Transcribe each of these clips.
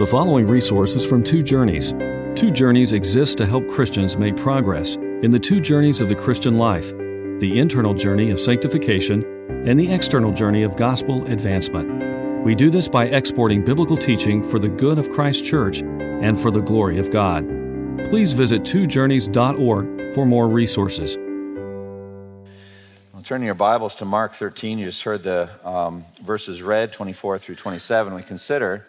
The following resources from Two Journeys. Two Journeys exists to help Christians make progress in the two journeys of the Christian life the internal journey of sanctification and the external journey of gospel advancement. We do this by exporting biblical teaching for the good of Christ's church and for the glory of God. Please visit twojourneys.org for more resources. Well, turning your Bibles to Mark 13, you just heard the um, verses read, 24 through 27. We consider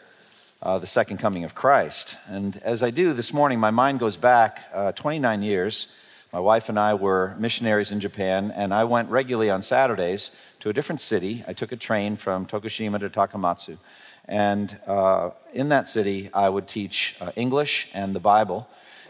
uh, the second coming of Christ. And as I do this morning, my mind goes back uh, 29 years. My wife and I were missionaries in Japan, and I went regularly on Saturdays to a different city. I took a train from Tokushima to Takamatsu. And uh, in that city, I would teach uh, English and the Bible.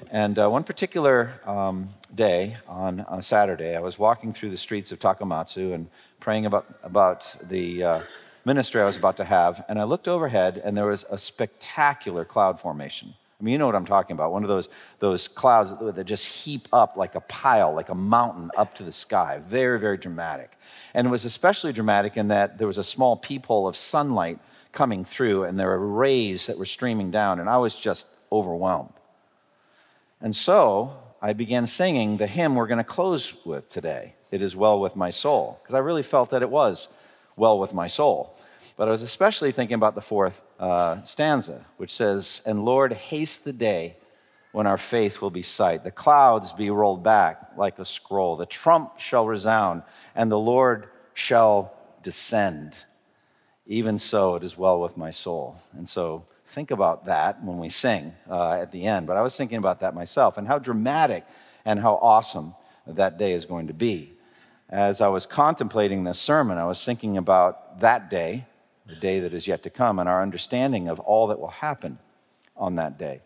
And uh, one particular um, day on a Saturday, I was walking through the streets of Takamatsu and praying about, about the uh, ministry I was about to have, and I looked overhead, and there was a spectacular cloud formation. I mean, you know what I'm talking about. One of those, those clouds that just heap up like a pile, like a mountain up to the sky. Very, very dramatic. And it was especially dramatic in that there was a small peephole of sunlight coming through, and there were rays that were streaming down, and I was just overwhelmed. And so I began singing the hymn we're going to close with today It is Well with My Soul, because I really felt that it was well with my soul. But I was especially thinking about the fourth uh, stanza, which says, And Lord, haste the day when our faith will be sight. The clouds be rolled back like a scroll. The trump shall resound, and the Lord shall descend. Even so, it is well with my soul. And so, think about that when we sing uh, at the end. But I was thinking about that myself and how dramatic and how awesome that day is going to be as I was contemplating this sermon, I was thinking about that day, the day that is yet to come, and our understanding of all that will happen on that day.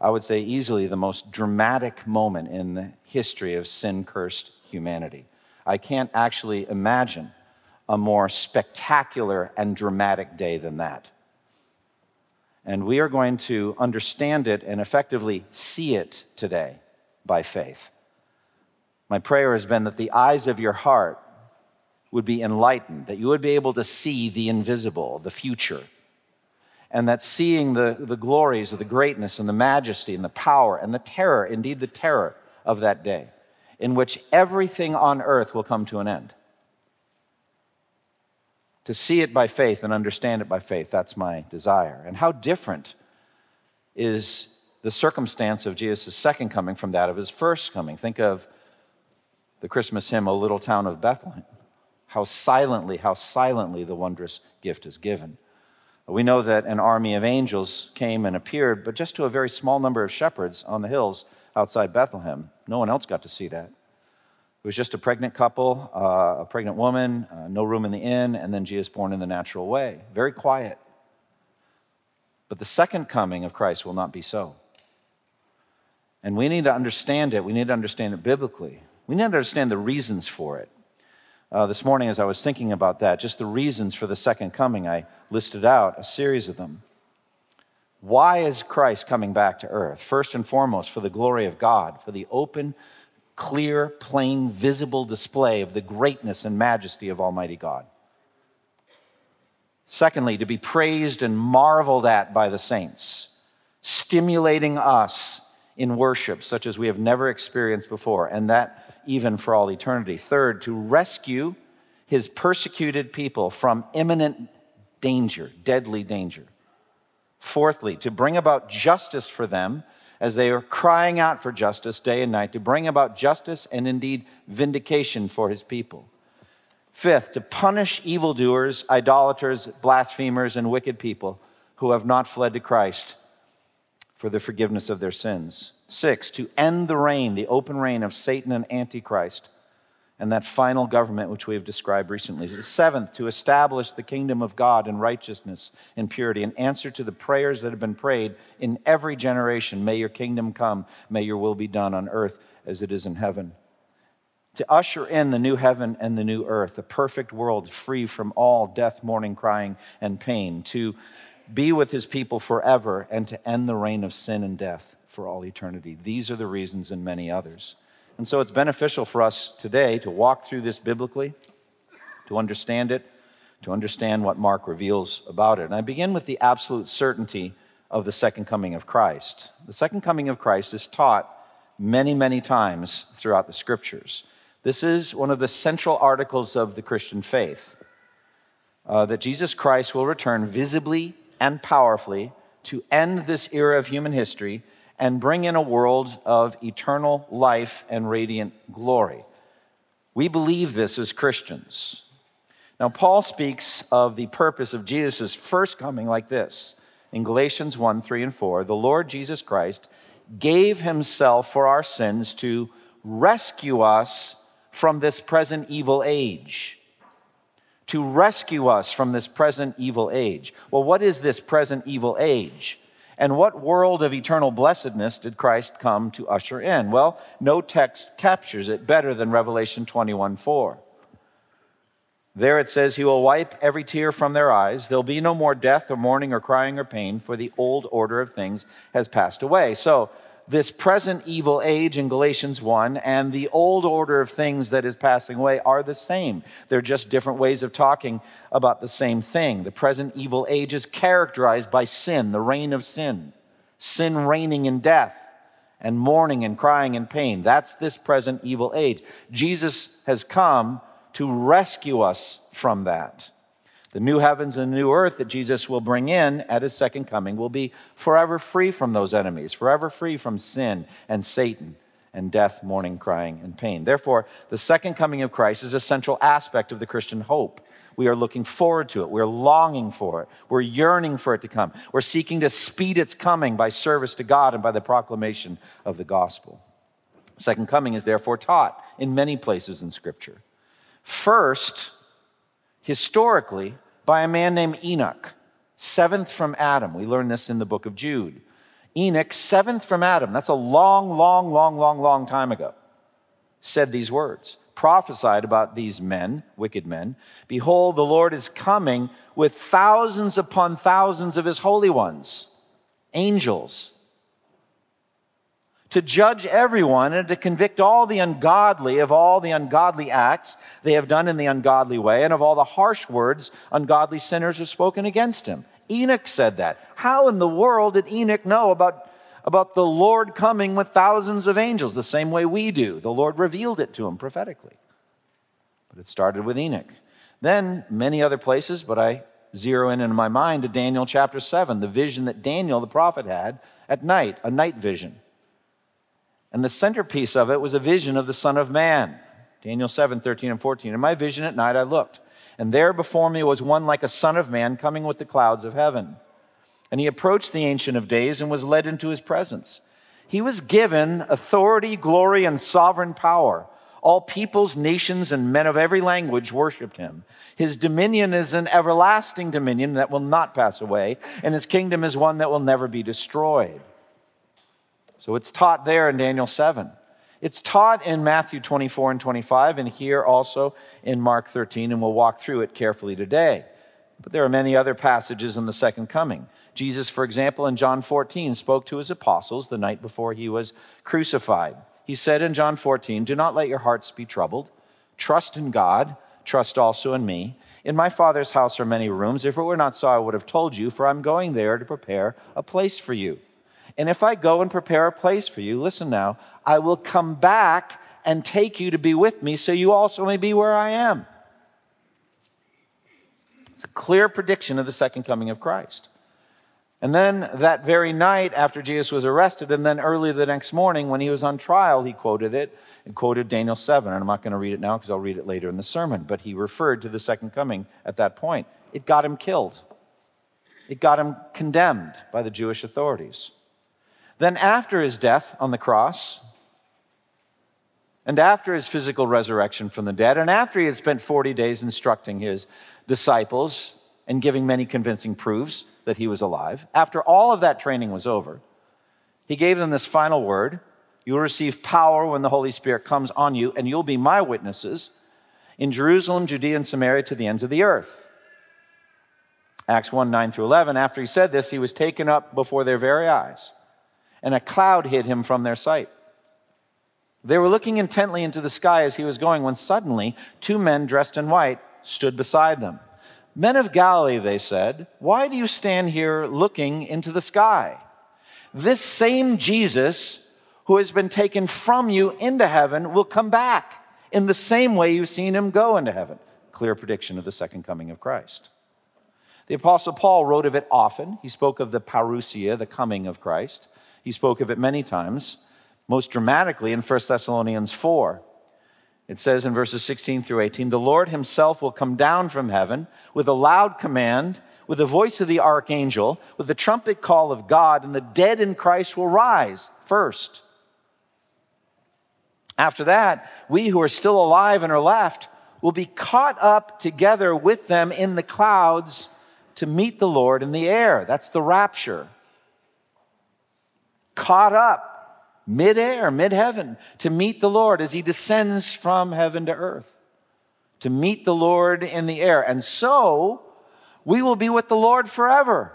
I would say easily the most dramatic moment in the history of sin cursed humanity. I can't actually imagine a more spectacular and dramatic day than that. And we are going to understand it and effectively see it today by faith. My prayer has been that the eyes of your heart would be enlightened, that you would be able to see the invisible, the future, and that seeing the, the glories of the greatness and the majesty and the power and the terror, indeed the terror of that day, in which everything on earth will come to an end. To see it by faith and understand it by faith, that's my desire. And how different is the circumstance of Jesus' second coming from that of his first coming? Think of the Christmas hymn, O Little Town of Bethlehem. How silently, how silently the wondrous gift is given. We know that an army of angels came and appeared, but just to a very small number of shepherds on the hills outside Bethlehem. No one else got to see that. It was just a pregnant couple, uh, a pregnant woman, uh, no room in the inn, and then Jesus born in the natural way. Very quiet. But the second coming of Christ will not be so. And we need to understand it. We need to understand it biblically. We need to understand the reasons for it. Uh, this morning, as I was thinking about that, just the reasons for the second coming, I listed out a series of them. Why is Christ coming back to earth? First and foremost, for the glory of God, for the open, clear, plain, visible display of the greatness and majesty of Almighty God. Secondly, to be praised and marveled at by the saints, stimulating us in worship such as we have never experienced before. And that even for all eternity. Third, to rescue his persecuted people from imminent danger, deadly danger. Fourthly, to bring about justice for them as they are crying out for justice day and night, to bring about justice and indeed vindication for his people. Fifth, to punish evildoers, idolaters, blasphemers, and wicked people who have not fled to Christ for the forgiveness of their sins. Six, to end the reign, the open reign of Satan and Antichrist, and that final government which we have described recently. Seventh, to establish the kingdom of God in righteousness and purity, in answer to the prayers that have been prayed in every generation. May your kingdom come, may your will be done on earth as it is in heaven. To usher in the new heaven and the new earth, a perfect world free from all death, mourning, crying, and pain. To be with his people forever, and to end the reign of sin and death for all eternity. These are the reasons and many others. And so it's beneficial for us today to walk through this biblically, to understand it, to understand what Mark reveals about it. And I begin with the absolute certainty of the second coming of Christ. The second coming of Christ is taught many, many times throughout the scriptures. This is one of the central articles of the Christian faith uh, that Jesus Christ will return visibly and powerfully to end this era of human history and bring in a world of eternal life and radiant glory. We believe this as Christians. Now, Paul speaks of the purpose of Jesus' first coming like this in Galatians 1 3 and 4. The Lord Jesus Christ gave himself for our sins to rescue us from this present evil age. To rescue us from this present evil age. Well, what is this present evil age? And what world of eternal blessedness did Christ come to usher in? Well, no text captures it better than Revelation 21 4. There it says, He will wipe every tear from their eyes. There'll be no more death or mourning or crying or pain, for the old order of things has passed away. So, this present evil age in Galatians 1 and the old order of things that is passing away are the same. They're just different ways of talking about the same thing. The present evil age is characterized by sin, the reign of sin, sin reigning in death and mourning and crying and pain. That's this present evil age. Jesus has come to rescue us from that. The new heavens and the new earth that Jesus will bring in at his second coming will be forever free from those enemies, forever free from sin and Satan and death, mourning, crying, and pain. Therefore, the second coming of Christ is a central aspect of the Christian hope. We are looking forward to it. We're longing for it. We're yearning for it to come. We're seeking to speed its coming by service to God and by the proclamation of the gospel. Second coming is therefore taught in many places in Scripture. First, historically by a man named Enoch, seventh from Adam. We learn this in the book of Jude. Enoch, seventh from Adam, that's a long, long, long, long, long time ago, said these words, prophesied about these men, wicked men. Behold, the Lord is coming with thousands upon thousands of his holy ones, angels, to judge everyone and to convict all the ungodly of all the ungodly acts they have done in the ungodly way and of all the harsh words ungodly sinners have spoken against him. Enoch said that. How in the world did Enoch know about, about the Lord coming with thousands of angels the same way we do? The Lord revealed it to him prophetically. But it started with Enoch. Then many other places, but I zero in in my mind to Daniel chapter 7, the vision that Daniel the prophet had at night, a night vision. And the centerpiece of it was a vision of the Son of Man. Daniel 7, 13 and 14. In my vision at night I looked, and there before me was one like a Son of Man coming with the clouds of heaven. And he approached the Ancient of Days and was led into his presence. He was given authority, glory, and sovereign power. All peoples, nations, and men of every language worshiped him. His dominion is an everlasting dominion that will not pass away, and his kingdom is one that will never be destroyed. So it's taught there in Daniel 7. It's taught in Matthew 24 and 25, and here also in Mark 13, and we'll walk through it carefully today. But there are many other passages in the second coming. Jesus, for example, in John 14, spoke to his apostles the night before he was crucified. He said in John 14, Do not let your hearts be troubled. Trust in God, trust also in me. In my Father's house are many rooms. If it were not so, I would have told you, for I'm going there to prepare a place for you. And if I go and prepare a place for you, listen now, I will come back and take you to be with me so you also may be where I am. It's a clear prediction of the second coming of Christ. And then that very night after Jesus was arrested, and then early the next morning when he was on trial, he quoted it and quoted Daniel 7. And I'm not going to read it now because I'll read it later in the sermon. But he referred to the second coming at that point. It got him killed, it got him condemned by the Jewish authorities. Then, after his death on the cross, and after his physical resurrection from the dead, and after he had spent 40 days instructing his disciples and giving many convincing proofs that he was alive, after all of that training was over, he gave them this final word You will receive power when the Holy Spirit comes on you, and you'll be my witnesses in Jerusalem, Judea, and Samaria to the ends of the earth. Acts 1 9 through 11. After he said this, he was taken up before their very eyes and a cloud hid him from their sight. They were looking intently into the sky as he was going when suddenly two men dressed in white stood beside them. Men of Galilee, they said, why do you stand here looking into the sky? This same Jesus who has been taken from you into heaven will come back in the same way you've seen him go into heaven. Clear prediction of the second coming of Christ. The Apostle Paul wrote of it often. He spoke of the parousia, the coming of Christ. He spoke of it many times, most dramatically in 1 Thessalonians 4. It says in verses 16 through 18, the Lord himself will come down from heaven with a loud command, with the voice of the archangel, with the trumpet call of God, and the dead in Christ will rise first. After that, we who are still alive and are left will be caught up together with them in the clouds to meet the Lord in the air. That's the rapture. Caught up midair, mid heaven, to meet the Lord as he descends from heaven to earth, to meet the Lord in the air. And so we will be with the Lord forever.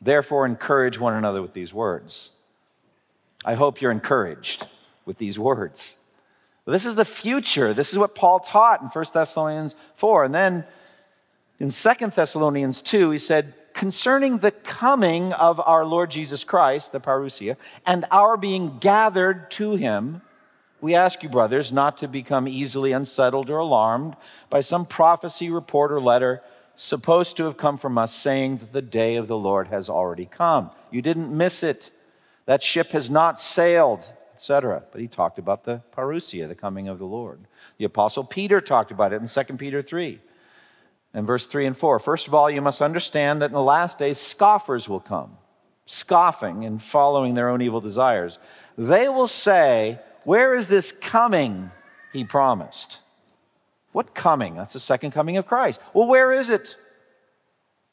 Therefore, encourage one another with these words. I hope you're encouraged with these words. This is the future. This is what Paul taught in 1 Thessalonians 4. And then in 2 Thessalonians 2, he said, concerning the coming of our Lord Jesus Christ, the parousia, and our being gathered to him, we ask you, brothers, not to become easily unsettled or alarmed by some prophecy, report, or letter supposed to have come from us saying that the day of the Lord has already come. You didn't miss it. That ship has not sailed, etc. But he talked about the parousia, the coming of the Lord. The apostle Peter talked about it in 2 Peter 3 and verse 3 and 4. First of all, you must understand that in the last days, scoffers will come, scoffing and following their own evil desires. They will say, Where is this coming he promised? What coming? That's the second coming of Christ. Well, where is it?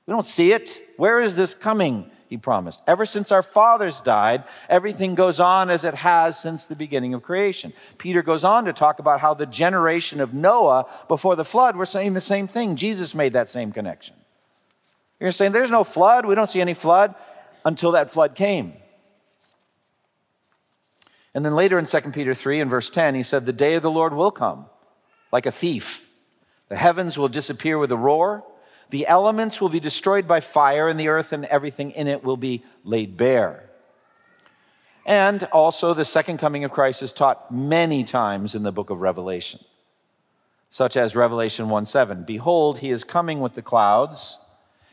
We don't see it. Where is this coming? He promised. Ever since our fathers died, everything goes on as it has since the beginning of creation. Peter goes on to talk about how the generation of Noah before the flood were saying the same thing. Jesus made that same connection. You're saying there's no flood, we don't see any flood until that flood came. And then later in 2 Peter 3 and verse 10, he said, The day of the Lord will come like a thief. The heavens will disappear with a roar the elements will be destroyed by fire, and the earth and everything in it will be laid bare. And also, the second coming of Christ is taught many times in the book of Revelation, such as Revelation 1 7. Behold, he is coming with the clouds,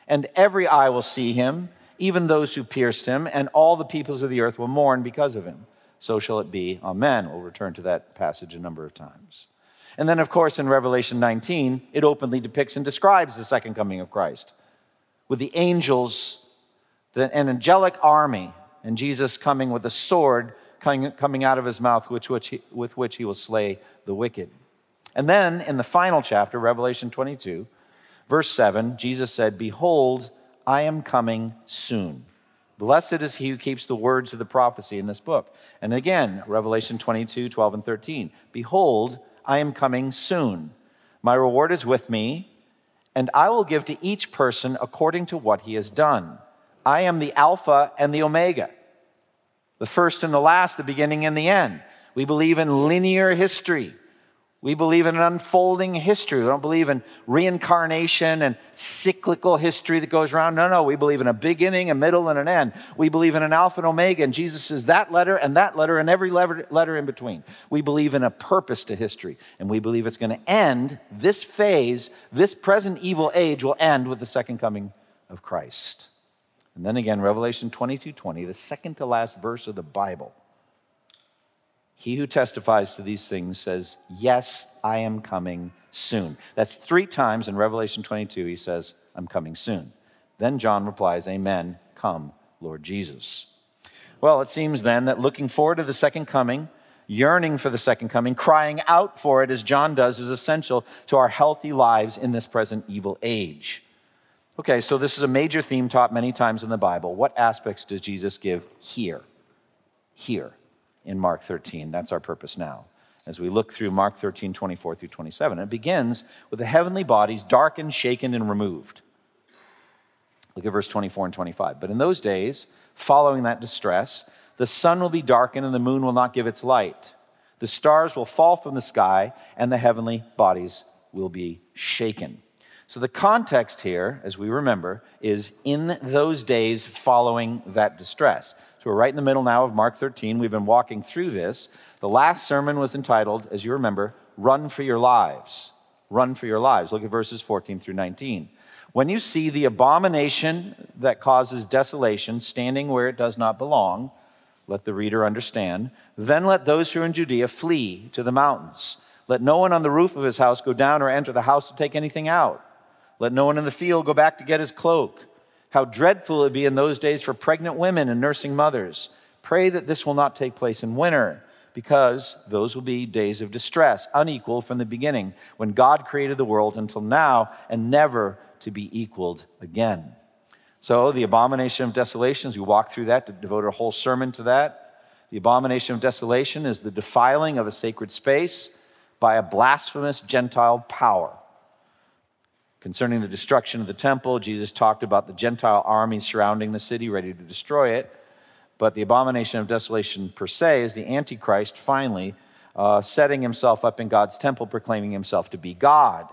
and every eye will see him, even those who pierced him, and all the peoples of the earth will mourn because of him. So shall it be. Amen. We'll return to that passage a number of times. And then, of course, in Revelation 19, it openly depicts and describes the second coming of Christ with the angels, the, an angelic army, and Jesus coming with a sword coming, out of his mouth which, which he, with which he will slay the wicked. And then in the final chapter, Revelation 22, verse 7, Jesus said, Behold, I am coming soon. Blessed is he who keeps the words of the prophecy in this book. And again, Revelation 22, 12, and 13. Behold, I am coming soon. My reward is with me, and I will give to each person according to what he has done. I am the Alpha and the Omega, the first and the last, the beginning and the end. We believe in linear history. We believe in an unfolding history. We don't believe in reincarnation and cyclical history that goes around. No, no. We believe in a beginning, a middle, and an end. We believe in an Alpha and Omega, and Jesus is that letter and that letter and every letter in between. We believe in a purpose to history, and we believe it's going to end this phase, this present evil age will end with the second coming of Christ. And then again, Revelation 22 20, the second to last verse of the Bible he who testifies to these things says, Yes, I am coming soon. That's three times in Revelation 22, he says, I'm coming soon. Then John replies, Amen. Come, Lord Jesus. Well, it seems then that looking forward to the second coming, yearning for the second coming, crying out for it as John does, is essential to our healthy lives in this present evil age. Okay, so this is a major theme taught many times in the Bible. What aspects does Jesus give here? Here in Mark 13. That's our purpose now. As we look through Mark 13, 24 through 27, it begins with the heavenly bodies darkened, shaken, and removed. Look at verse 24 and 25. But in those days, following that distress, the sun will be darkened and the moon will not give its light. The stars will fall from the sky and the heavenly bodies will be shaken. So the context here, as we remember, is in those days following that distress. So we're right in the middle now of Mark 13. We've been walking through this. The last sermon was entitled, as you remember, Run for Your Lives. Run for Your Lives. Look at verses 14 through 19. When you see the abomination that causes desolation standing where it does not belong, let the reader understand, then let those who are in Judea flee to the mountains. Let no one on the roof of his house go down or enter the house to take anything out. Let no one in the field go back to get his cloak. How dreadful it would be in those days for pregnant women and nursing mothers. Pray that this will not take place in winter, because those will be days of distress, unequal from the beginning, when God created the world until now, and never to be equaled again. So, the abomination of desolations, we walked through that, devoted a whole sermon to that. The abomination of desolation is the defiling of a sacred space by a blasphemous Gentile power. Concerning the destruction of the temple, Jesus talked about the Gentile army surrounding the city, ready to destroy it. But the abomination of desolation per se is the Antichrist finally uh, setting himself up in God's temple, proclaiming himself to be God.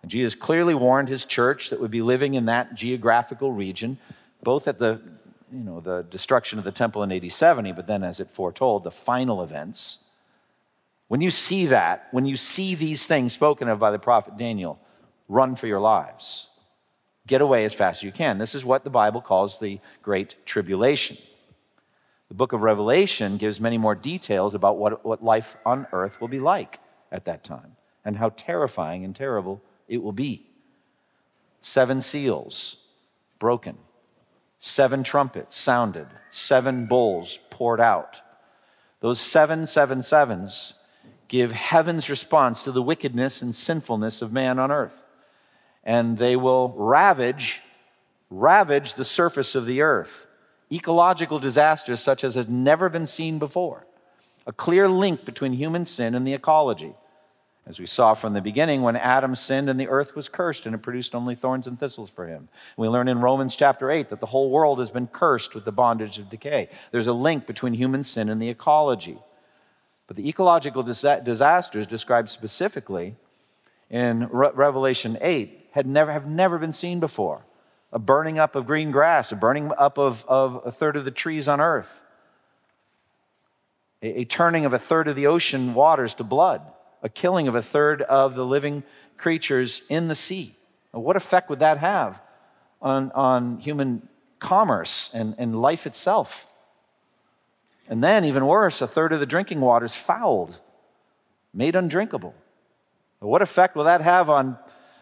And Jesus clearly warned his church that would be living in that geographical region, both at the you know the destruction of the temple in AD 70, but then as it foretold, the final events. When you see that, when you see these things spoken of by the prophet Daniel, run for your lives. Get away as fast as you can. This is what the Bible calls the Great Tribulation. The book of Revelation gives many more details about what, what life on earth will be like at that time and how terrifying and terrible it will be. Seven seals broken, seven trumpets sounded, seven bowls poured out. Those seven, seven, sevens give heaven's response to the wickedness and sinfulness of man on earth and they will ravage, ravage the surface of the earth. Ecological disasters such as has never been seen before. A clear link between human sin and the ecology. As we saw from the beginning, when Adam sinned and the earth was cursed and it produced only thorns and thistles for him. We learn in Romans chapter 8 that the whole world has been cursed with the bondage of decay. There's a link between human sin and the ecology. But the ecological disasters described specifically in Re- Revelation 8 had never, have never been seen before. A burning up of green grass, a burning up of, of a third of the trees on earth, a, a turning of a third of the ocean waters to blood, a killing of a third of the living creatures in the sea. Now, what effect would that have on, on human commerce and, and life itself? And then, even worse, a third of the drinking waters fouled, made undrinkable. What effect will that have on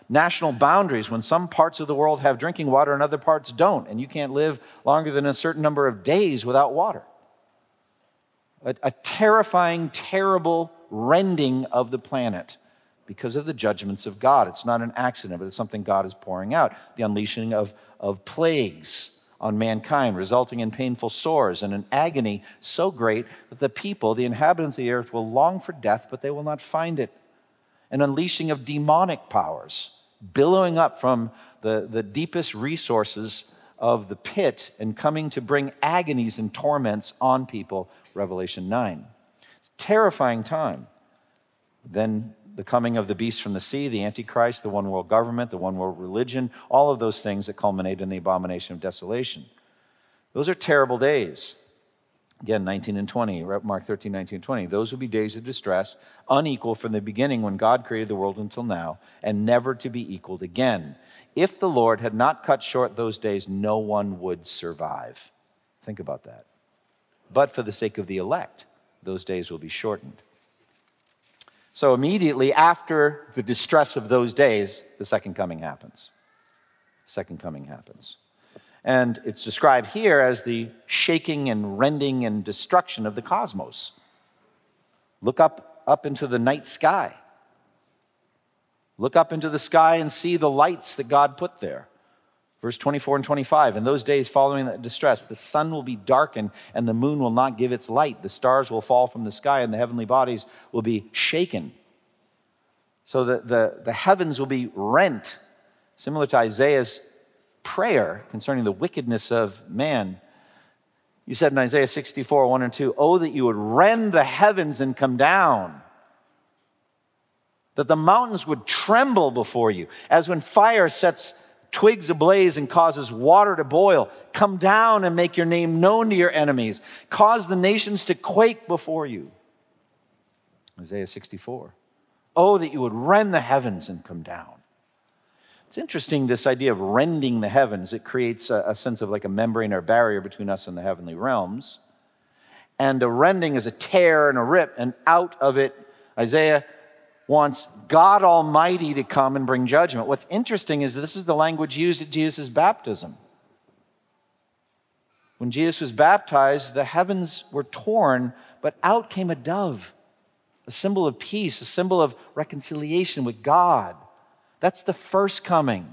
national boundaries when some parts of the world have drinking water and other parts don't, and you can't live longer than a certain number of days without water. A, a terrifying, terrible rending of the planet because of the judgments of God. It's not an accident, but it's something God is pouring out. The unleashing of, of plagues on mankind, resulting in painful sores and an agony so great that the people, the inhabitants of the earth, will long for death, but they will not find it. An unleashing of demonic powers billowing up from the, the deepest resources of the pit and coming to bring agonies and torments on people, Revelation 9. It's terrifying time. Then the coming of the beast from the sea, the Antichrist, the one world government, the one world religion, all of those things that culminate in the abomination of desolation. Those are terrible days. Again, 19 and 20, Mark 13, 19 and 20. Those will be days of distress, unequal from the beginning when God created the world until now, and never to be equaled again. If the Lord had not cut short those days, no one would survive. Think about that. But for the sake of the elect, those days will be shortened. So immediately after the distress of those days, the second coming happens. Second coming happens. And it's described here as the shaking and rending and destruction of the cosmos. Look up, up into the night sky. Look up into the sky and see the lights that God put there. Verse 24 and 25. In those days following that distress, the sun will be darkened and the moon will not give its light. The stars will fall from the sky and the heavenly bodies will be shaken. So the, the, the heavens will be rent, similar to Isaiah's prayer concerning the wickedness of man. You said in Isaiah 64, 1 and 2, Oh, that you would rend the heavens and come down, that the mountains would tremble before you, as when fire sets twigs ablaze and causes water to boil. Come down and make your name known to your enemies. Cause the nations to quake before you. Isaiah 64. Oh, that you would rend the heavens and come down. It's interesting, this idea of rending the heavens. It creates a, a sense of like a membrane or barrier between us and the heavenly realms. And a rending is a tear and a rip, and out of it, Isaiah wants God Almighty to come and bring judgment. What's interesting is this is the language used at Jesus' baptism. When Jesus was baptized, the heavens were torn, but out came a dove, a symbol of peace, a symbol of reconciliation with God. That's the first coming.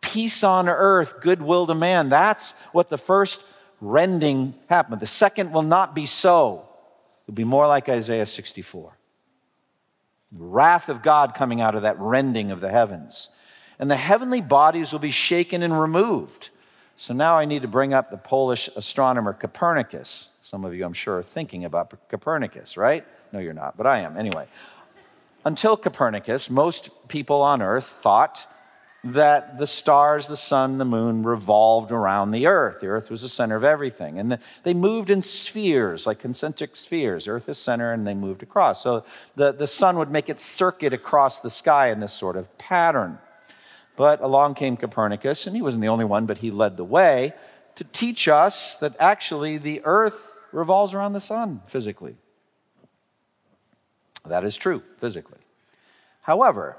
Peace on earth, goodwill to man. That's what the first rending happened. The second will not be so. It'll be more like Isaiah 64. The wrath of God coming out of that rending of the heavens. And the heavenly bodies will be shaken and removed. So now I need to bring up the Polish astronomer Copernicus. Some of you, I'm sure, are thinking about Copernicus, right? No, you're not, but I am. Anyway, until Copernicus, most people on earth thought that the stars, the sun, the moon revolved around the earth. The earth was the center of everything. And they moved in spheres, like concentric spheres. Earth is center and they moved across. So the, the sun would make its circuit across the sky in this sort of pattern. But along came Copernicus, and he wasn't the only one, but he led the way to teach us that actually the earth revolves around the sun physically. That is true physically. However,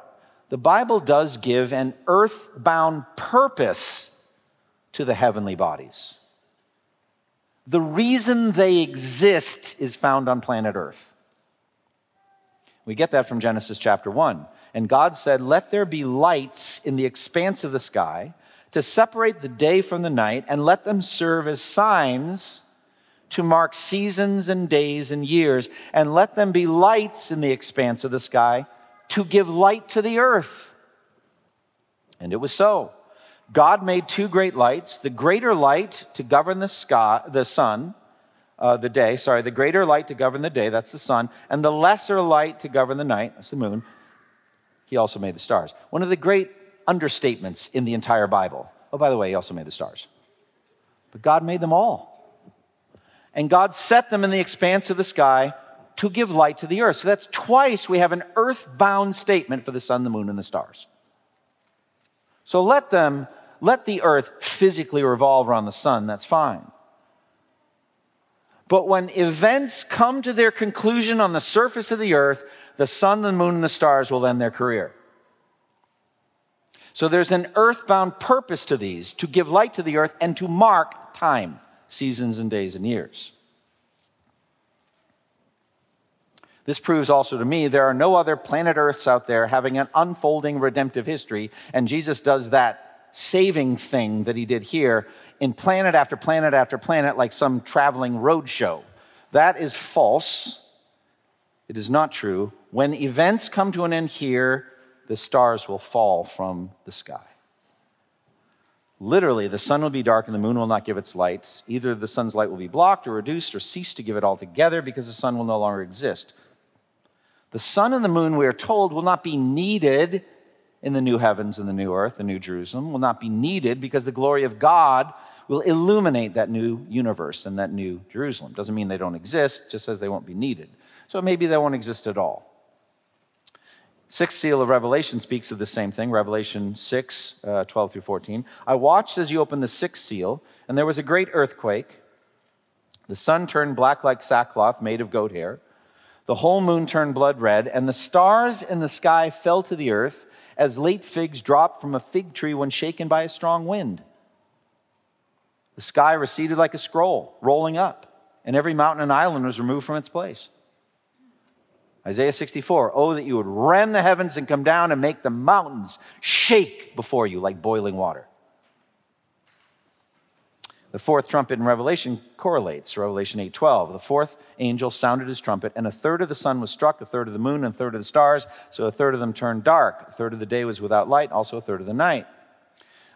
the Bible does give an earthbound purpose to the heavenly bodies. The reason they exist is found on planet Earth. We get that from Genesis chapter 1. And God said, Let there be lights in the expanse of the sky to separate the day from the night, and let them serve as signs to mark seasons and days and years, and let them be lights in the expanse of the sky to give light to the earth. And it was so. God made two great lights, the greater light to govern the sky, the sun, uh, the day, sorry, the greater light to govern the day, that's the sun, and the lesser light to govern the night, that's the moon. He also made the stars. One of the great understatements in the entire Bible. Oh, by the way, he also made the stars. But God made them all. And God set them in the expanse of the sky to give light to the earth. So that's twice we have an earthbound statement for the sun, the moon, and the stars. So let them, let the earth physically revolve around the sun, that's fine. But when events come to their conclusion on the surface of the earth, the sun, the moon, and the stars will end their career. So there's an earthbound purpose to these to give light to the earth and to mark time, seasons, and days and years. This proves also to me there are no other planet Earths out there having an unfolding redemptive history, and Jesus does that saving thing that he did here in planet after planet after planet, like some traveling road show. That is false. It is not true. When events come to an end here, the stars will fall from the sky. Literally, the sun will be dark and the moon will not give its light. Either the sun's light will be blocked or reduced or cease to give it altogether because the sun will no longer exist. The sun and the moon, we are told, will not be needed in the new heavens and the new earth, the new Jerusalem, will not be needed because the glory of God will illuminate that new universe and that new Jerusalem. Doesn't mean they don't exist, just says they won't be needed. So maybe they won't exist at all. Sixth seal of Revelation speaks of the same thing, Revelation 6, uh, 12 through 14. I watched as you opened the sixth seal, and there was a great earthquake. The sun turned black like sackcloth made of goat hair. The whole moon turned blood red, and the stars in the sky fell to the earth as late figs drop from a fig tree when shaken by a strong wind. The sky receded like a scroll, rolling up, and every mountain and island was removed from its place. Isaiah 64, oh, that you would rend the heavens and come down and make the mountains shake before you like boiling water. The fourth trumpet in Revelation correlates, Revelation 8:12. The fourth angel sounded his trumpet, and a third of the sun was struck, a third of the moon, and a third of the stars, so a third of them turned dark. A third of the day was without light, also a third of the night.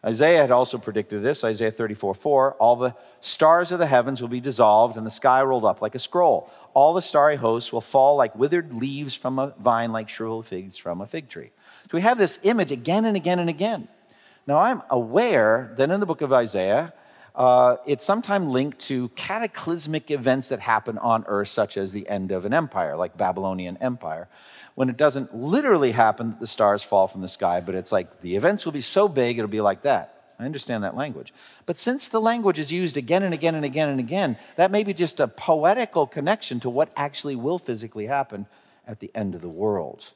Isaiah had also predicted this, Isaiah 34 4. All the stars of the heavens will be dissolved and the sky rolled up like a scroll. All the starry hosts will fall like withered leaves from a vine, like shriveled figs from a fig tree. So we have this image again and again and again. Now I'm aware that in the book of Isaiah, uh, it's sometimes linked to cataclysmic events that happen on earth, such as the end of an empire, like Babylonian Empire when it doesn't literally happen that the stars fall from the sky, but it's like the events will be so big, it'll be like that. I understand that language. But since the language is used again and again and again and again, that may be just a poetical connection to what actually will physically happen at the end of the world.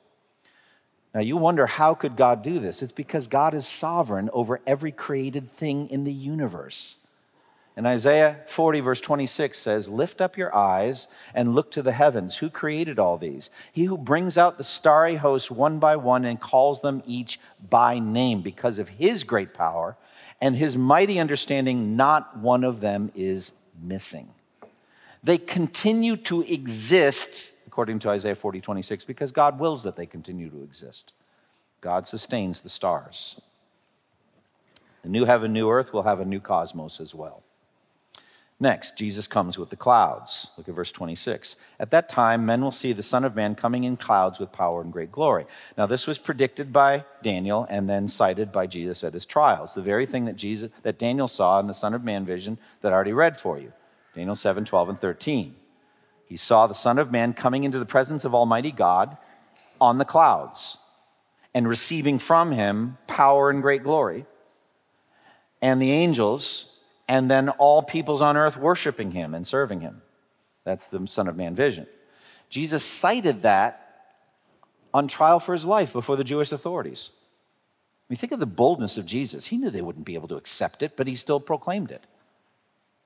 Now you wonder how could God do this? It's because God is sovereign over every created thing in the universe. And Isaiah 40, verse 26 says, Lift up your eyes and look to the heavens. Who created all these? He who brings out the starry hosts one by one and calls them each by name because of his great power and his mighty understanding, not one of them is missing. They continue to exist, according to Isaiah 40, 26, because God wills that they continue to exist. God sustains the stars. The new heaven, new earth will have a new cosmos as well. Next, Jesus comes with the clouds. Look at verse 26. At that time, men will see the Son of Man coming in clouds with power and great glory. Now, this was predicted by Daniel and then cited by Jesus at his trials. The very thing that Jesus, that Daniel saw in the Son of Man vision that I already read for you. Daniel 7, 12, and 13. He saw the Son of Man coming into the presence of Almighty God on the clouds and receiving from him power and great glory. And the angels and then all peoples on earth worshiping him and serving him. That's the Son of Man vision. Jesus cited that on trial for his life before the Jewish authorities. I mean, think of the boldness of Jesus. He knew they wouldn't be able to accept it, but he still proclaimed it,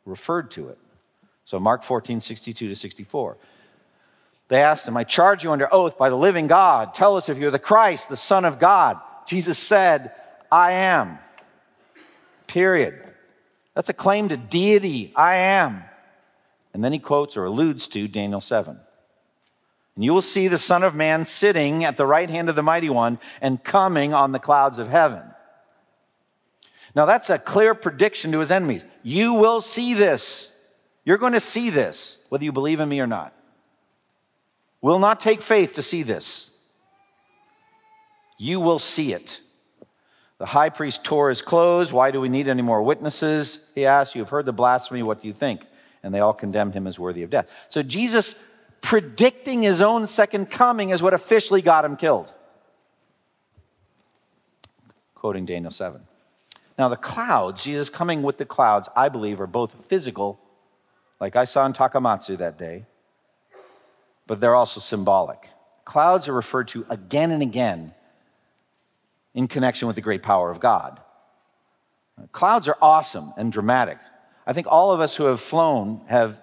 referred to it. So, Mark 14, 62 to 64. They asked him, I charge you under oath by the living God. Tell us if you're the Christ, the Son of God. Jesus said, I am. Period. That's a claim to deity. I am. And then he quotes or alludes to Daniel 7. And you will see the Son of Man sitting at the right hand of the Mighty One and coming on the clouds of heaven. Now that's a clear prediction to his enemies. You will see this. You're going to see this, whether you believe in me or not. Will not take faith to see this. You will see it. The high priest tore his clothes. Why do we need any more witnesses? He asked, You have heard the blasphemy. What do you think? And they all condemned him as worthy of death. So Jesus predicting his own second coming is what officially got him killed. Quoting Daniel 7. Now, the clouds, Jesus coming with the clouds, I believe, are both physical, like I saw in Takamatsu that day, but they're also symbolic. Clouds are referred to again and again in connection with the great power of God. Clouds are awesome and dramatic. I think all of us who have flown have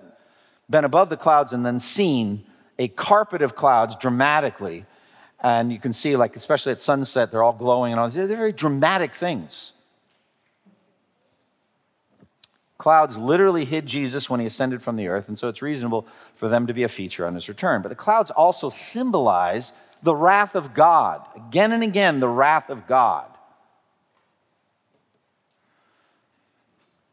been above the clouds and then seen a carpet of clouds dramatically. And you can see, like, especially at sunset, they're all glowing and all. They're very dramatic things. Clouds literally hid Jesus when he ascended from the earth, and so it's reasonable for them to be a feature on his return. But the clouds also symbolize the wrath of God. Again and again, the wrath of God.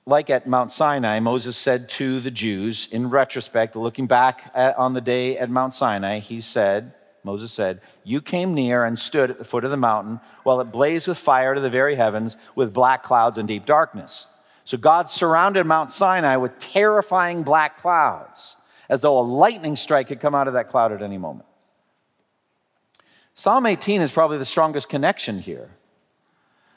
Like at Mount Sinai, Moses said to the Jews, in retrospect, looking back on the day at Mount Sinai, he said, Moses said, You came near and stood at the foot of the mountain while it blazed with fire to the very heavens with black clouds and deep darkness. So God surrounded Mount Sinai with terrifying black clouds, as though a lightning strike could come out of that cloud at any moment. Psalm 18 is probably the strongest connection here.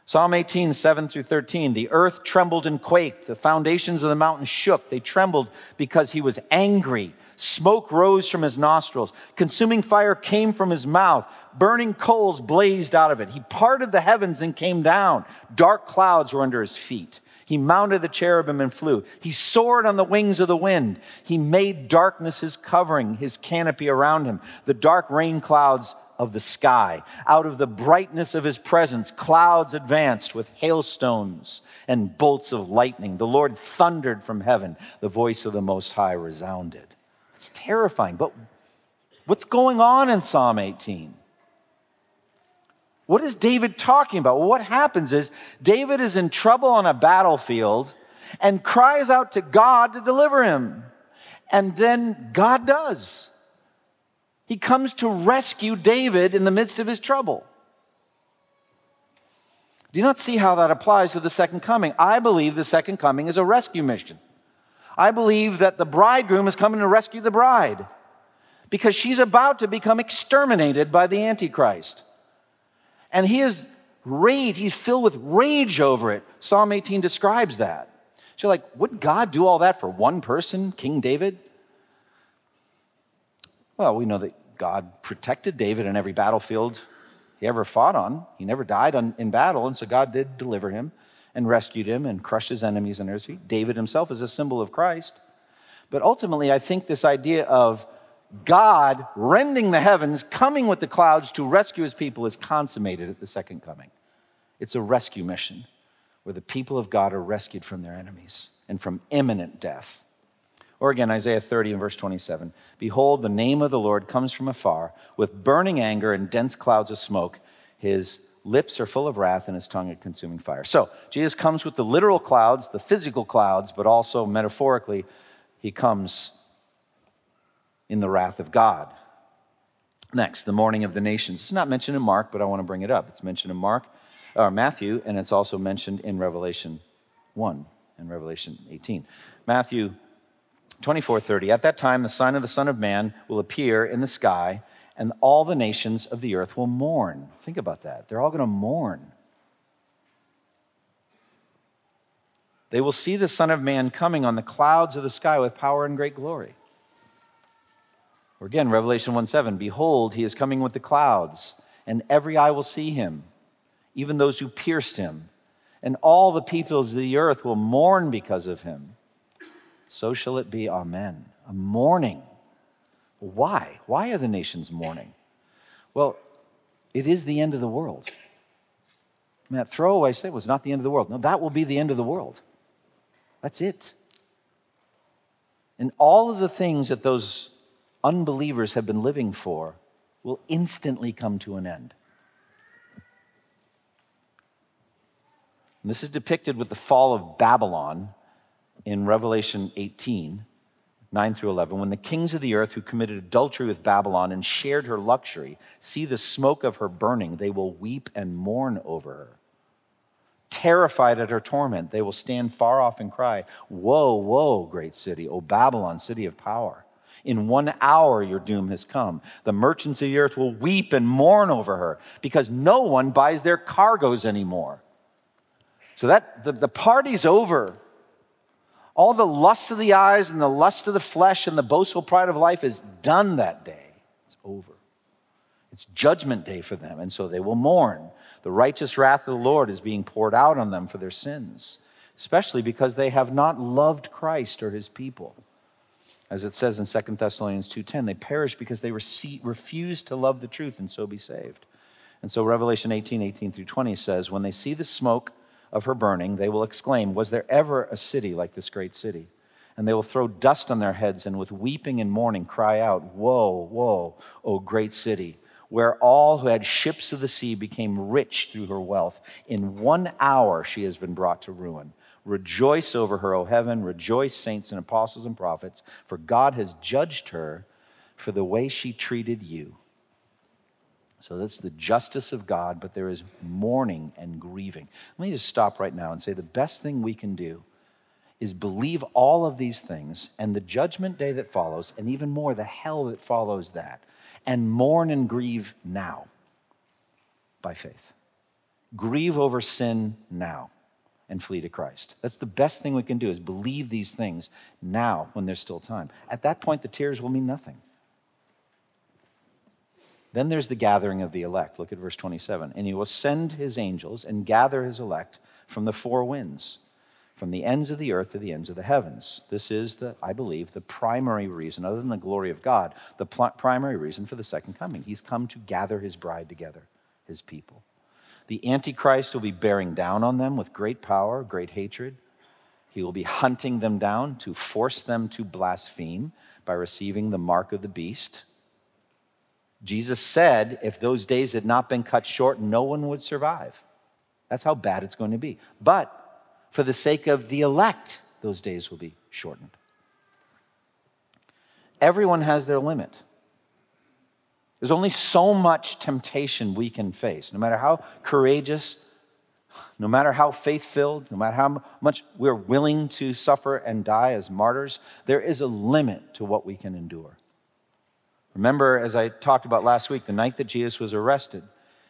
Psalm 18, 7 through 13. The earth trembled and quaked. The foundations of the mountain shook. They trembled because he was angry. Smoke rose from his nostrils. Consuming fire came from his mouth. Burning coals blazed out of it. He parted the heavens and came down. Dark clouds were under his feet. He mounted the cherubim and flew. He soared on the wings of the wind. He made darkness his covering, his canopy around him. The dark rain clouds of the sky. Out of the brightness of his presence, clouds advanced with hailstones and bolts of lightning. The Lord thundered from heaven. The voice of the Most High resounded. It's terrifying. But what's going on in Psalm 18? What is David talking about? Well, what happens is David is in trouble on a battlefield and cries out to God to deliver him. And then God does. He comes to rescue David in the midst of his trouble. Do you not see how that applies to the second coming? I believe the second coming is a rescue mission. I believe that the bridegroom is coming to rescue the bride because she's about to become exterminated by the Antichrist. And he is rage, he's filled with rage over it. Psalm 18 describes that. So you're like, would God do all that for one person, King David? Well, we know that God protected David in every battlefield he ever fought on. He never died on, in battle, and so God did deliver him and rescued him and crushed his enemies under his feet. David himself is a symbol of Christ. But ultimately, I think this idea of God rending the heavens, coming with the clouds to rescue his people is consummated at the second coming. It's a rescue mission where the people of God are rescued from their enemies and from imminent death. Or again, Isaiah 30 and verse 27 Behold, the name of the Lord comes from afar with burning anger and dense clouds of smoke. His lips are full of wrath and his tongue a consuming fire. So, Jesus comes with the literal clouds, the physical clouds, but also metaphorically, he comes in the wrath of God. Next, the mourning of the nations. It's not mentioned in Mark, but I want to bring it up. It's mentioned in Mark or Matthew, and it's also mentioned in Revelation 1 and Revelation 18. Matthew 24 30. At that time, the sign of the Son of Man will appear in the sky, and all the nations of the earth will mourn. Think about that. They're all going to mourn. They will see the Son of Man coming on the clouds of the sky with power and great glory. Or again, Revelation 1 7, behold, he is coming with the clouds, and every eye will see him, even those who pierced him. And all the peoples of the earth will mourn because of him. So shall it be. Amen. A mourning. Why? Why are the nations mourning? Well, it is the end of the world. And that throwaway statement was not the end of the world. No, that will be the end of the world. That's it. And all of the things that those unbelievers have been living for will instantly come to an end. And this is depicted with the fall of Babylon in Revelation 18, 9 through 11. When the kings of the earth who committed adultery with Babylon and shared her luxury see the smoke of her burning, they will weep and mourn over her. Terrified at her torment, they will stand far off and cry, Woe, woe, great city, O Babylon, city of power. In one hour your doom has come. The merchants of the earth will weep and mourn over her because no one buys their cargoes anymore. So that the, the party's over. All the lust of the eyes and the lust of the flesh and the boastful pride of life is done that day. It's over. It's judgment day for them, and so they will mourn. The righteous wrath of the Lord is being poured out on them for their sins, especially because they have not loved Christ or his people. As it says in 2 Thessalonians 2:10, they perish because they refuse to love the truth and so be saved. And so Revelation 18, 18 through 20 says, When they see the smoke of her burning, they will exclaim, Was there ever a city like this great city? And they will throw dust on their heads and with weeping and mourning cry out, Woe, woe, O great city, where all who had ships of the sea became rich through her wealth. In one hour she has been brought to ruin. Rejoice over her, O heaven. Rejoice, saints and apostles and prophets, for God has judged her for the way she treated you. So that's the justice of God, but there is mourning and grieving. Let me just stop right now and say the best thing we can do is believe all of these things and the judgment day that follows, and even more, the hell that follows that, and mourn and grieve now by faith. Grieve over sin now and flee to Christ. That's the best thing we can do is believe these things now when there's still time. At that point, the tears will mean nothing. Then there's the gathering of the elect. Look at verse 27. And he will send his angels and gather his elect from the four winds, from the ends of the earth to the ends of the heavens. This is the, I believe, the primary reason, other than the glory of God, the pl- primary reason for the second coming. He's come to gather his bride together, his people. The Antichrist will be bearing down on them with great power, great hatred. He will be hunting them down to force them to blaspheme by receiving the mark of the beast. Jesus said if those days had not been cut short, no one would survive. That's how bad it's going to be. But for the sake of the elect, those days will be shortened. Everyone has their limit. There's only so much temptation we can face, no matter how courageous, no matter how faith filled, no matter how much we're willing to suffer and die as martyrs, there is a limit to what we can endure. Remember, as I talked about last week, the night that Jesus was arrested,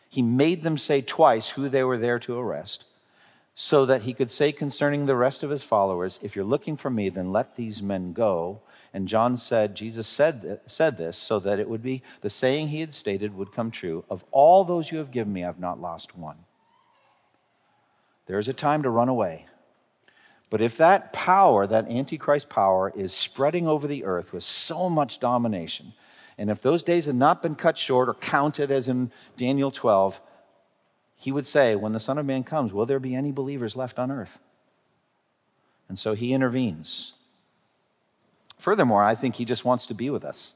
he made them say twice who they were there to arrest so that he could say concerning the rest of his followers, If you're looking for me, then let these men go. And John said, Jesus said, said this so that it would be the saying he had stated would come true Of all those you have given me, I've not lost one. There is a time to run away. But if that power, that Antichrist power, is spreading over the earth with so much domination, and if those days had not been cut short or counted as in Daniel 12, he would say, When the Son of Man comes, will there be any believers left on earth? And so he intervenes. Furthermore, I think he just wants to be with us.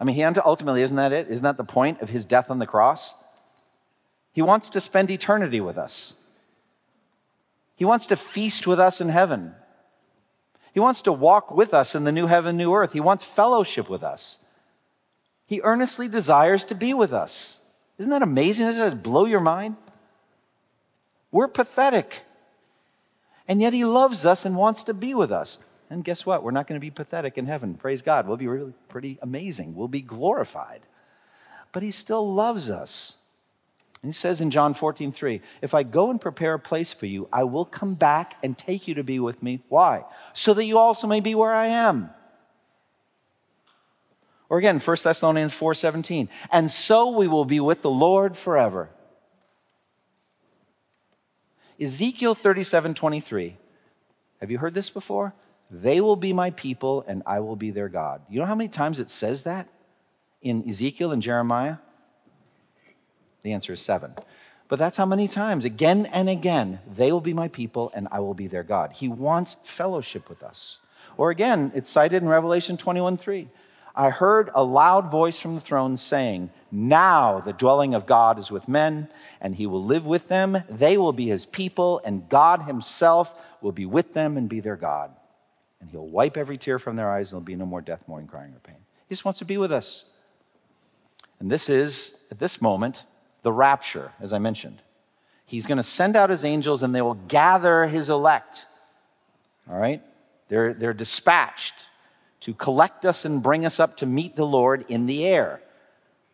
I mean, he ultimately, isn't that it? Isn't that the point of his death on the cross? He wants to spend eternity with us. He wants to feast with us in heaven. He wants to walk with us in the new heaven, new earth. He wants fellowship with us. He earnestly desires to be with us. Isn't that amazing? Doesn't that blow your mind? We're pathetic. And yet he loves us and wants to be with us. And guess what? We're not going to be pathetic in heaven. Praise God. We'll be really pretty amazing. We'll be glorified. But he still loves us. He says in John 14, 3, if I go and prepare a place for you, I will come back and take you to be with me. Why? So that you also may be where I am. Or again, 1 Thessalonians 4:17. And so we will be with the Lord forever. Ezekiel 37:23. Have you heard this before? They will be my people and I will be their God. You know how many times it says that in Ezekiel and Jeremiah? The answer is 7. But that's how many times, again and again, they will be my people and I will be their God. He wants fellowship with us. Or again, it's cited in Revelation 21 3. I heard a loud voice from the throne saying, Now the dwelling of God is with men, and he will live with them. They will be his people, and God himself will be with them and be their God. And he'll wipe every tear from their eyes, and there'll be no more death, mourning, crying, or pain. He just wants to be with us. And this is, at this moment, the rapture, as I mentioned. He's going to send out his angels, and they will gather his elect. All right? They're, they're dispatched to collect us and bring us up to meet the Lord in the air.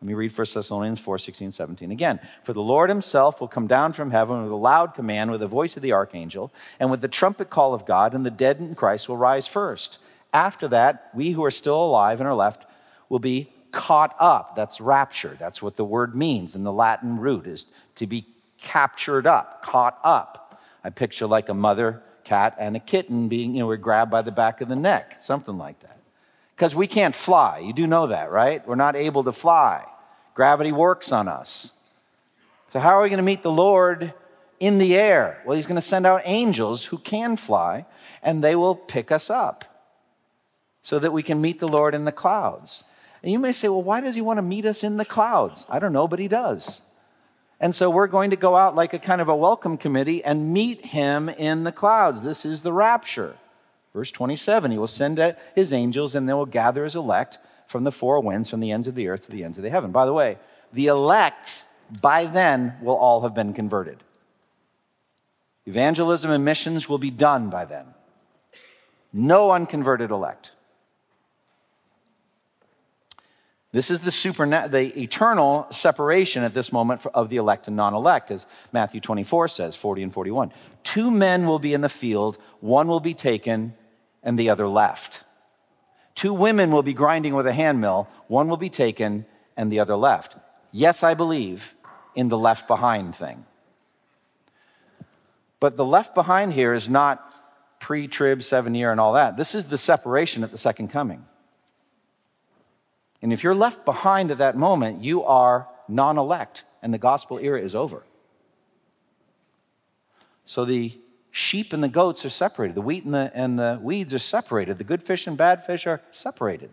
Let me read 1 Thessalonians 4 16, 17 again. For the Lord himself will come down from heaven with a loud command, with the voice of the archangel, and with the trumpet call of God, and the dead in Christ will rise first. After that, we who are still alive and are left will be caught up. That's rapture. That's what the word means in the Latin root, is to be captured up, caught up. I picture like a mother cat and a kitten being, you know, we're grabbed by the back of the neck, something like that because we can't fly. You do know that, right? We're not able to fly. Gravity works on us. So, how are we going to meet the Lord in the air? Well, He's going to send out angels who can fly, and they will pick us up so that we can meet the Lord in the clouds. And you may say, well, why does He want to meet us in the clouds? I don't know, but He does. And so we're going to go out like a kind of a welcome committee and meet Him in the clouds. This is the rapture. Verse 27 He will send his angels, and they will gather his elect from the four winds, from the ends of the earth to the ends of the heaven. By the way, the elect by then will all have been converted. Evangelism and missions will be done by then. No unconverted elect. This is the superna- the eternal separation at this moment of the elect and non-elect, as Matthew 24 says, 40 and 41. Two men will be in the field, one will be taken, and the other left. Two women will be grinding with a handmill, one will be taken, and the other left. Yes, I believe in the left behind thing. But the left behind here is not pre trib, seven year, and all that. This is the separation at the second coming. And if you're left behind at that moment, you are non elect, and the gospel era is over. So the sheep and the goats are separated, the wheat and the, and the weeds are separated, the good fish and bad fish are separated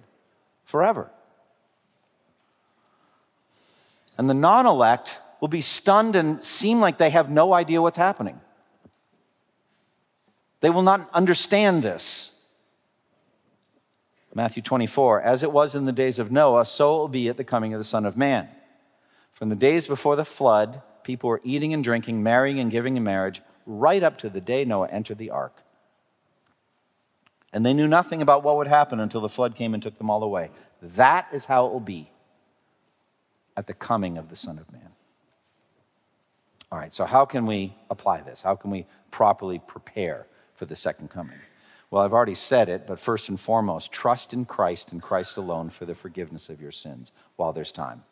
forever. And the non elect will be stunned and seem like they have no idea what's happening. They will not understand this. Matthew 24, as it was in the days of Noah, so it will be at the coming of the Son of Man. From the days before the flood, people were eating and drinking, marrying and giving in marriage, right up to the day Noah entered the ark. And they knew nothing about what would happen until the flood came and took them all away. That is how it will be at the coming of the Son of Man. All right, so how can we apply this? How can we properly prepare for the second coming? Well, I've already said it, but first and foremost, trust in Christ and Christ alone for the forgiveness of your sins while there's time.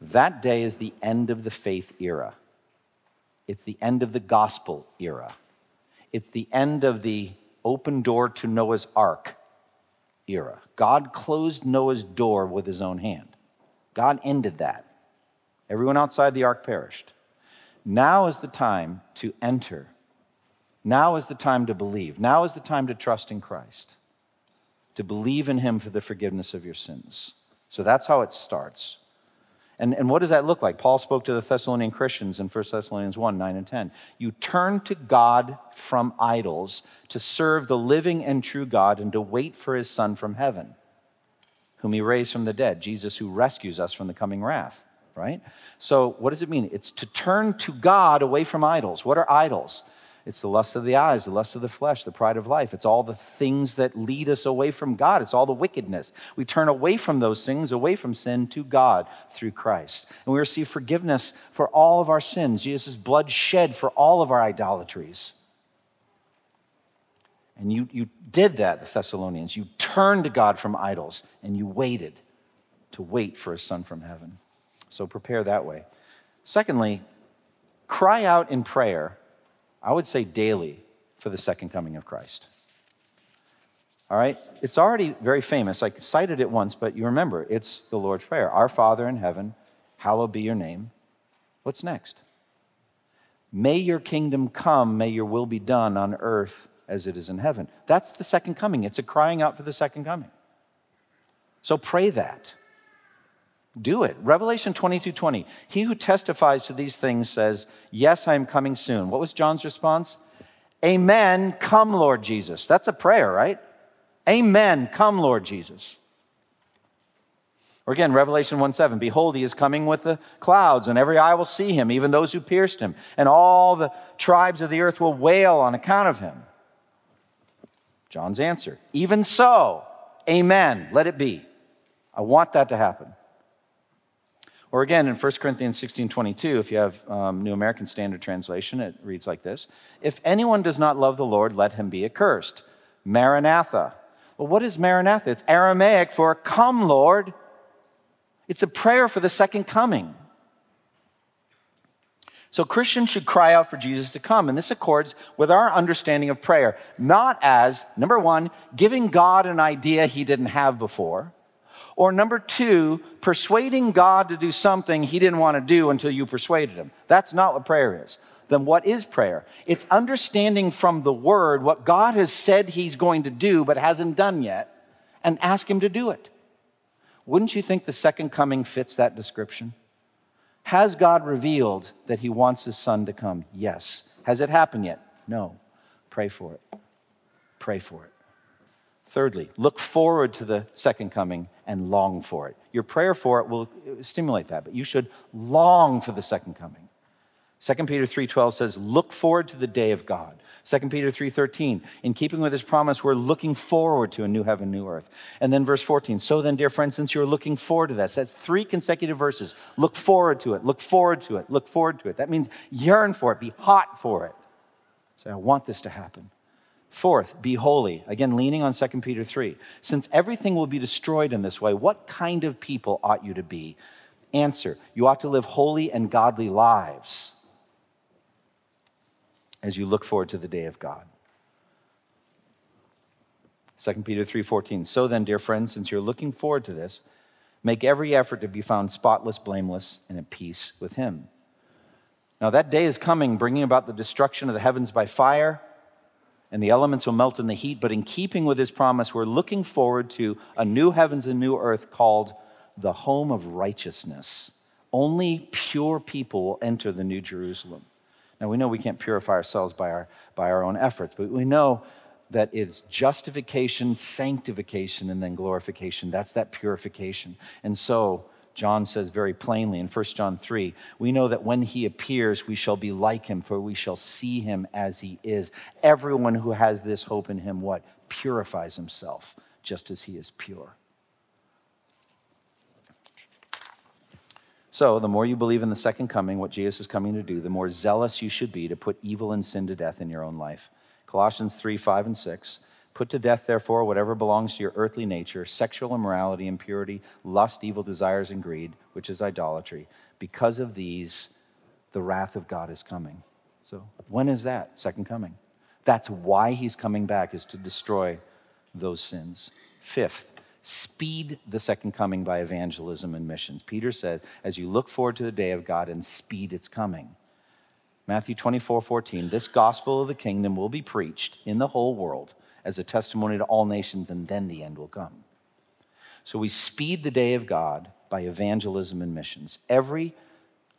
That day is the end of the faith era. It's the end of the gospel era. It's the end of the open door to Noah's ark era. God closed Noah's door with his own hand. God ended that. Everyone outside the ark perished. Now is the time to enter now is the time to believe. Now is the time to trust in Christ, to believe in Him for the forgiveness of your sins. So that's how it starts. And, and what does that look like? Paul spoke to the Thessalonian Christians in 1 Thessalonians 1 9 and 10. You turn to God from idols to serve the living and true God and to wait for His Son from heaven, whom He raised from the dead, Jesus who rescues us from the coming wrath right? So, what does it mean? It's to turn to God away from idols. What are idols? It's the lust of the eyes, the lust of the flesh, the pride of life. It's all the things that lead us away from God. It's all the wickedness. We turn away from those things, away from sin to God through Christ. And we receive forgiveness for all of our sins. Jesus' blood shed for all of our idolatries. And you, you did that, the Thessalonians. You turned to God from idols and you waited to wait for a son from heaven. So prepare that way. Secondly, cry out in prayer I would say daily for the second coming of Christ. All right? It's already very famous. I cited it once, but you remember, it's the Lord's Prayer Our Father in heaven, hallowed be your name. What's next? May your kingdom come, may your will be done on earth as it is in heaven. That's the second coming. It's a crying out for the second coming. So pray that. Do it. Revelation 22 20. He who testifies to these things says, Yes, I am coming soon. What was John's response? Amen. Come, Lord Jesus. That's a prayer, right? Amen. Come, Lord Jesus. Or again, Revelation 1 7. Behold, he is coming with the clouds, and every eye will see him, even those who pierced him, and all the tribes of the earth will wail on account of him. John's answer. Even so, amen. Let it be. I want that to happen. Or again, in 1 Corinthians 16 22, if you have um, New American Standard Translation, it reads like this If anyone does not love the Lord, let him be accursed. Maranatha. Well, what is Maranatha? It's Aramaic for come, Lord. It's a prayer for the second coming. So Christians should cry out for Jesus to come. And this accords with our understanding of prayer, not as, number one, giving God an idea he didn't have before or number two, persuading God to do something he didn't want to do until you persuaded him. That's not what prayer is. Then what is prayer? It's understanding from the word what God has said he's going to do but hasn't done yet and ask him to do it. Wouldn't you think the second coming fits that description? Has God revealed that he wants his son to come? Yes. Has it happened yet? No. Pray for it. Pray for it. Thirdly, look forward to the second coming and long for it. Your prayer for it will stimulate that, but you should long for the second coming. 2 Peter 3:12 says, "Look forward to the day of God." 2 Peter 3:13, in keeping with his promise, we're looking forward to a new heaven, new earth. And then verse 14, so then, dear friends, since you're looking forward to that, that's three consecutive verses. Look forward to it, look forward to it, look forward to it. That means yearn for it, be hot for it. Say, I want this to happen. Fourth, be holy. Again, leaning on 2 Peter 3. Since everything will be destroyed in this way, what kind of people ought you to be? Answer, you ought to live holy and godly lives as you look forward to the day of God. 2 Peter 3:14. So then, dear friends, since you're looking forward to this, make every effort to be found spotless, blameless, and at peace with him. Now that day is coming, bringing about the destruction of the heavens by fire and the elements will melt in the heat. But in keeping with his promise, we're looking forward to a new heavens and new earth called the home of righteousness Only pure people will enter the New Jerusalem. Now, we know we can't purify ourselves by our, by our own efforts, but we know that it's justification, sanctification, and then glorification. That's that purification. And so, John says very plainly in 1 John 3, we know that when he appears, we shall be like him, for we shall see him as he is. Everyone who has this hope in him, what? Purifies himself, just as he is pure. So, the more you believe in the second coming, what Jesus is coming to do, the more zealous you should be to put evil and sin to death in your own life. Colossians 3 5 and 6. Put to death, therefore, whatever belongs to your earthly nature sexual immorality, impurity, lust, evil desires, and greed, which is idolatry. Because of these, the wrath of God is coming. So, when is that? Second coming. That's why he's coming back, is to destroy those sins. Fifth, speed the second coming by evangelism and missions. Peter said, as you look forward to the day of God and speed its coming. Matthew 24, 14, this gospel of the kingdom will be preached in the whole world as a testimony to all nations, and then the end will come. So we speed the day of God by evangelism and missions. Every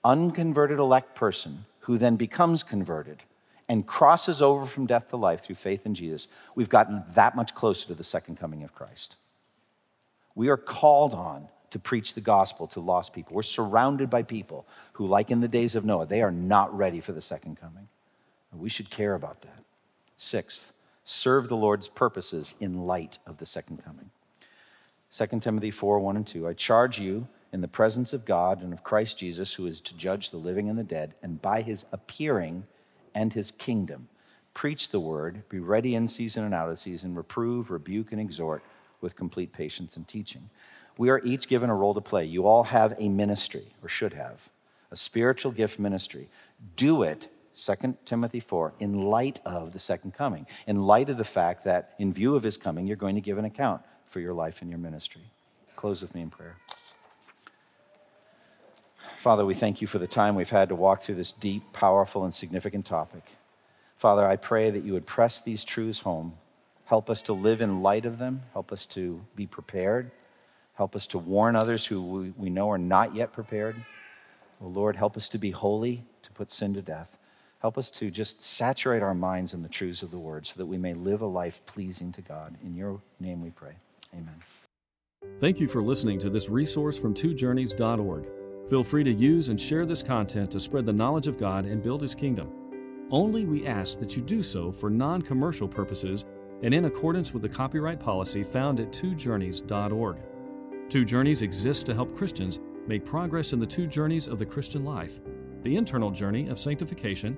unconverted elect person who then becomes converted and crosses over from death to life through faith in Jesus, we've gotten that much closer to the second coming of Christ. We are called on to preach the gospel to lost people. We're surrounded by people who, like in the days of Noah, they are not ready for the second coming. We should care about that. Sixth, serve the Lord's purposes in light of the second coming. 2 Timothy 4 1 and 2. I charge you in the presence of God and of Christ Jesus, who is to judge the living and the dead, and by his appearing and his kingdom. Preach the word, be ready in season and out of season, reprove, rebuke, and exhort with complete patience and teaching. We are each given a role to play. You all have a ministry, or should have, a spiritual gift ministry. Do it 2 Timothy 4, in light of the second coming, in light of the fact that in view of his coming, you're going to give an account for your life and your ministry. Close with me in prayer. Father, we thank you for the time we've had to walk through this deep, powerful, and significant topic. Father, I pray that you would press these truths home. Help us to live in light of them. Help us to be prepared. Help us to warn others who we know are not yet prepared. Oh Lord, help us to be holy, to put sin to death. Help us to just saturate our minds in the truths of the word so that we may live a life pleasing to God. In your name we pray. Amen. Thank you for listening to this resource from twojourneys.org. Feel free to use and share this content to spread the knowledge of God and build his kingdom. Only we ask that you do so for non commercial purposes and in accordance with the copyright policy found at twojourneys.org. Two Journeys exists to help Christians make progress in the two journeys of the Christian life the internal journey of sanctification